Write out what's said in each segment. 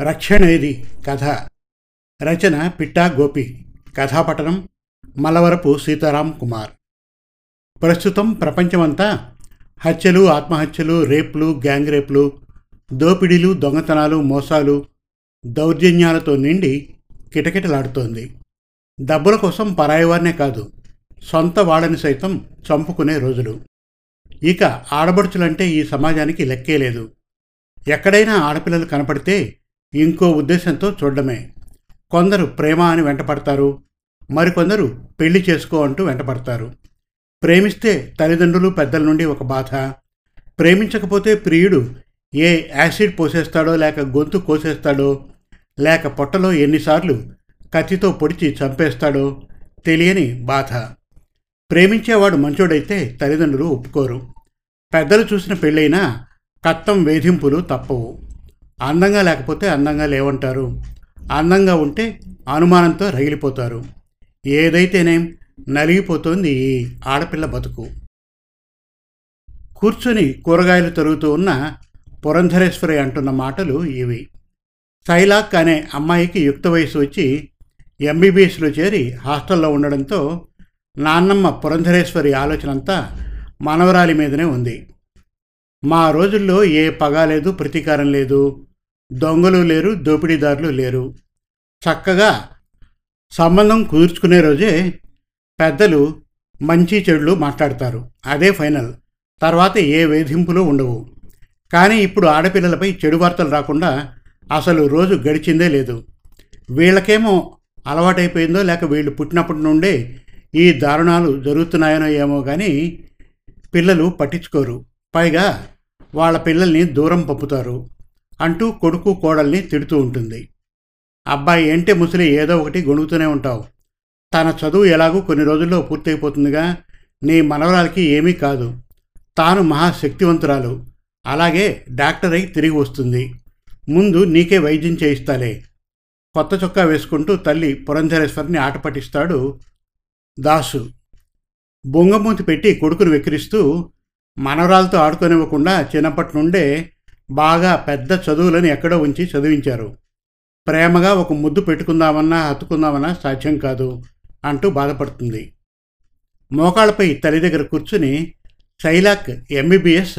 రక్షణేది కథ. రచన పిట్టా గోపి. కథాపఠనం మలవరపు సీతారాం కుమార్. ప్రస్తుతం ప్రపంచమంతా హత్యలు ఆత్మహత్యలు రేపులు గ్యాంగ్ రేపులు దోపిడీలు దొంగతనాలు మోసాలు దౌర్జన్యాలతో నిండి కిటకిటలాడుతోంది. డబ్బుల కోసం పరాయివారినే కాదు సొంత వాళ్ళని సైతం చంపుకునే రోజులు. ఇక ఆడబడుచులంటే ఈ సమాజానికి లెక్కే లేదు. ఎక్కడైనా ఆడపిల్లలు కనపడితే ఇంకో ఉద్దేశంతో చూడడమే. కొందరు ప్రేమ అని వెంటపడతారు మరికొందరు పెళ్ళి చేసుకో అంటూ వెంటపడతారు. ప్రేమిస్తే తల్లిదండ్రులు పెద్దల నుండి ఒక బాధ. ప్రేమించకపోతే ప్రియుడు ఏ యాసిడ్ పోసేస్తాడో లేక గొంతు కోసేస్తాడో లేక పొట్టలో ఎన్నిసార్లు కత్తితో పొడిచి చంపేస్తాడో తెలియని బాధ. ప్రేమించేవాడు మంచోడైతే తల్లిదండ్రులు ఒప్పుకోరు. పెద్దలు చూసిన పెళ్ళైనా కత్తం వేధింపులు తప్పవు. అందంగా లేకపోతే అందంగా లేవంటారు. అందంగా ఉంటే అనుమానంతో రగిలిపోతారు. ఏదైతేనేం నలిగిపోతోంది ఈ ఆడపిల్ల బతుకు. కూర్చొని కూరగాయలు తరుగుతూ ఉన్న పురంధరేశ్వరి అంటున్న మాటలు ఇవి. సైలాక్ అనే అమ్మాయికి యుక్త వయసు వచ్చి ఎంబీబీఎస్లో చేరి హాస్టల్లో ఉండడంతో నాన్నమ్మ పురంధరేశ్వరి ఆలోచన అంతా మనవరాలి మీదనే ఉంది. మా రోజుల్లో ఏ పగ లేదు ప్రతీకారం లేదు. దొంగలు లేరు దోపిడీదారులు లేరు. చక్కగా సంబంధం కుదుర్చుకునే రోజే పెద్దలు మంచి చెడులు మాట్లాడతారు. అదే ఫైనల్. తర్వాత ఏ వేధింపులు ఉండవు. కానీ ఇప్పుడు ఆడపిల్లలపై చెడు వార్తలు రాకుండా అసలు రోజు గడిచిందే లేదు. వీళ్ళకేమో అలవాటైపోయిందో లేక వీళ్ళు పుట్టినప్పటి నుండే ఈ దారుణాలు జరుగుతున్నాయనో ఏమో కానీ పిల్లలు పట్టించుకోరు. పైగా వాళ్ళ పిల్లల్ని దూరం పంపుతారు అంటూ కొడుకు కోడల్ని తిడుతూ ఉంటుంది. అబ్బాయి ఏంటే ముసలి ఏదో ఒకటి గొణుగుతూనే ఉంటావు. తన చదువు ఎలాగూ కొన్ని రోజుల్లో పూర్తయిపోతుందిగా. నీ మనవరాలకి ఏమీ కాదు. తాను మహాశక్తివంతురాలు. అలాగే డాక్టర్ అయి తిరిగి వస్తుంది. ముందు నీకే వైద్యం చేయిస్తాలే. కొత్త చొక్కా వేసుకుంటూ తల్లి పురంధరేశ్వరిని ఆట పట్టిస్తాడు దాసు బొంగమూతి పెట్టి కొడుకును వెక్కిరిస్తూ మనవరాలతో ఆడుకొనివ్వకుండా చిన్నప్పటి నుండే బాగా పెద్ద చదువులను ఎక్కడో ఉంచి చదివించారు. ప్రేమగా ఒక ముద్దు పెట్టుకుందామన్నా హత్తుకుందామన్నా సాధ్యం కాదు అంటూ బాధపడుతుంది. మోకాళ్ళపై తల్లి దగ్గర కూర్చుని శైలాక్ ఎంబీబీఎస్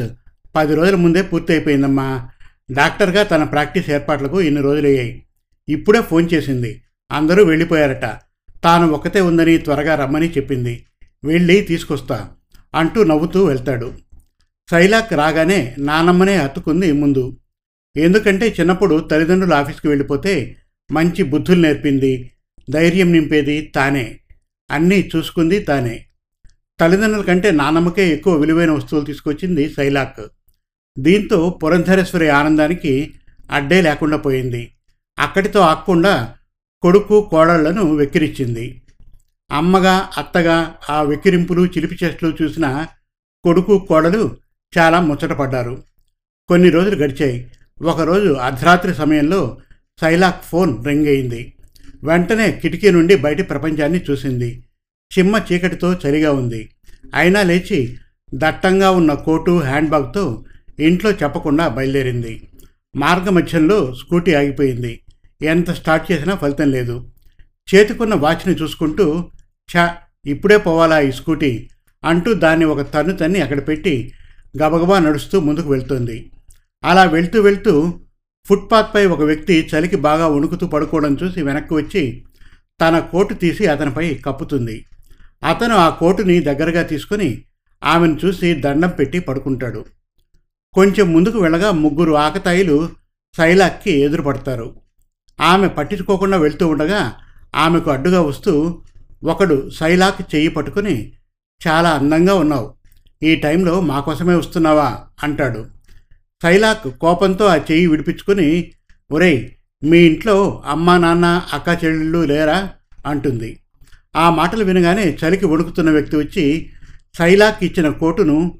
పది రోజుల ముందే పూర్తి అయిపోయిందమ్మా డాక్టర్గా తన ప్రాక్టీస్ ఏర్పాట్లకు ఇన్ని రోజులయ్యాయి. ఇప్పుడే ఫోన్ చేసింది. అందరూ వెళ్ళిపోయారట. తాను ఒకతే ఉందని త్వరగా రమ్మని చెప్పింది. వెళ్ళి తీసుకొస్తా అంటూ నవ్వుతూ వెళ్తాడు. శైలాక్ రాగానే నానమ్మనే హత్తుకుంది ముందు. ఎందుకంటే చిన్నప్పుడు తల్లిదండ్రులు ఆఫీస్కి వెళ్ళిపోతే మంచి బుద్ధులు నేర్పింది ధైర్యం నింపేది తానే. అన్నీ చూసుకుంది తానే. తల్లిదండ్రుల కంటే నానమ్మకే ఎక్కువ విలువైన వస్తువులు తీసుకొచ్చింది శైలాక్. దీంతో పురంధరేశ్వరి ఆనందానికి అడ్డే లేకుండా పోయింది. అక్కడితో ఆక్కుండా కొడుకు కోడళ్ళను వెక్కిరించింది అమ్మగా అత్తగా ఆ వెక్కిరింపులు చిలిపి చేష్టలు చూసిన కొడుకు కోడలు చాలా ముచ్చటపడ్డారు. కొన్ని రోజులు గడిచాయి. ఒకరోజు అర్ధరాత్రి సమయంలో సైలాక్ ఫోన్ రింగ్ అయింది. వెంటనే కిటికీ నుండి బయటి ప్రపంచాన్ని చూసింది. చిమ్మ చీకటితో చలిగా ఉంది. అయినా లేచి దట్టంగా ఉన్న కోటు హ్యాండ్బ్యాగ్తో ఇంట్లో చెప్పకుండా బయలుదేరింది. మార్గ మధ్యంలో స్కూటీ ఆగిపోయింది. ఎంత స్టార్ట్ చేసినా ఫలితం లేదు. చేతికున్న వాచ్ని చూసుకుంటూ ఛా ఇప్పుడే పోవాలా ఈ స్కూటీ అంటూ దాన్ని ఒక తన్ను తన్ని అక్కడ పెట్టి గబగబా నడుస్తూ ముందుకు వెళ్తుంది. అలా వెళ్తూ వెళ్తూ ఫుట్పాత్పై ఒక వ్యక్తి చలికి బాగా వణుకుతూ పడుకోవడం చూసి వెనక్కి వచ్చి తన కోటు తీసి అతనిపై కప్పుతుంది. అతను ఆ కోటుని దగ్గరగా తీసుకుని ఆమెను చూసి దండం పెట్టి పడుకుంటాడు. కొంచెం ముందుకు వెళ్ళగా ముగ్గురు ఆకతాయిలు శైలాక్కి ఎదురుపడతారు. ఆమె పట్టించుకోకుండా వెళ్తూ ఉండగా ఆమెకు అడ్డుగా వస్తూ ఒకడు శైలాక్ చెయ్యి పట్టుకుని చాలా అందంగా ఉన్నావు. ఈ టైంలో మా కోసమే వస్తున్నావా? అంటాడు. శైలాక్ కోపంతో ఆ చెయ్యి విడిపించుకుని ఒరేయ్ మీ ఇంట్లో అమ్మా నాన్న అక్క చెల్లెళ్ళు లేరా? అంటుంది. ఆ మాటలు వినగానే చలికి వణుకుతున్న వ్యక్తి వచ్చి శైలాక్ ఇచ్చిన కోటును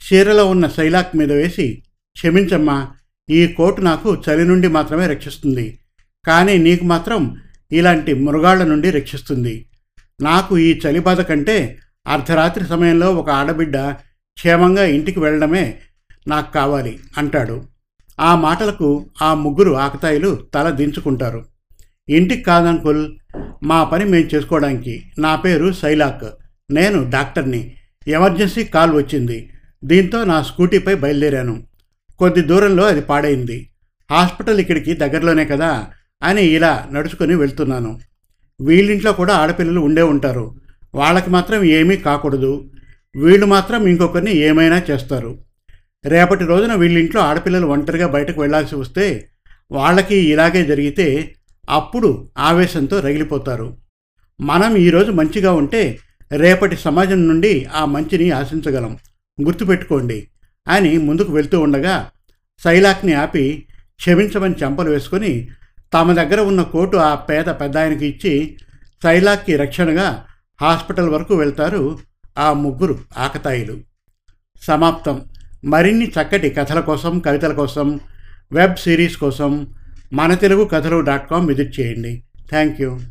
చీరలో ఉన్న శైలాక్ మీద వేసి క్షమించమ్మా ఈ కోటు నాకు చలి నుండి మాత్రమే రక్షిస్తుంది. కానీ నీకు మాత్రం ఇలాంటి మృగాళ్ళ నుండి రక్షిస్తుంది. నాకు ఈ చలి బాధ కంటే అర్ధరాత్రి సమయంలో ఒక ఆడబిడ్డ క్షేమంగా ఇంటికి వెళ్ళడమే నాకు కావాలి అంటాడు. ఆ మాటలకు ఆ ముగ్గురు ఆకతాయిలు తల దించుకుంటారు. ఇంటికి కాదంకుల్ మా పని మేము చేసుకోవడానికి. నా పేరు సైలాక్. నేను డాక్టర్ని. ఎమర్జెన్సీ కాల్ వచ్చింది. దీంతో నా స్కూటీపై బయలుదేరాను. కొద్ది దూరంలో అది పాడైంది. హాస్పిటల్ ఇక్కడికి దగ్గరలోనే కదా అని ఇలా నడుచుకొని వెళ్తున్నాను. వీళ్ళింట్లో కూడా ఆడపిల్లలు ఉండే ఉంటారు. వాళ్ళకి మాత్రం ఏమీ కాకూడదు. వీళ్ళు మాత్రం ఇంకొకరిని ఏమైనా చేస్తారు. రేపటి రోజున వీళ్ళింట్లో ఆడపిల్లలు ఒంటరిగా బయటకు వెళ్ళాల్సి వస్తే వాళ్ళకి ఇలాగే జరిగితే అప్పుడు ఆవేశంతో రగిలిపోతారు. మనం ఈరోజు మంచిగా ఉంటే రేపటి సమాజం నుండి ఆ మంచిని ఆశించగలం. గుర్తుపెట్టుకోండి. అని ముందుకు వెళ్తూ ఉండగా సైలాక్ని ఆపి క్షమించమని చెంపలు వేసుకొని తమ దగ్గర ఉన్న కోటు ఆ పేద పెద్ద ఆయనకి ఇచ్చి సైలాక్కి రక్షణగా హాస్పిటల్ వరకు వెళ్తారు ఆ ముగ్గురు ఆకతాయిలు. సమాప్తం. మరిన్ని చక్కటి కథల కోసం కవితల కోసం వెబ్ సిరీస్ కోసం మన తెలుగు కథలు డాట్ కామ్ విజిట్ చేయండి. Thank you.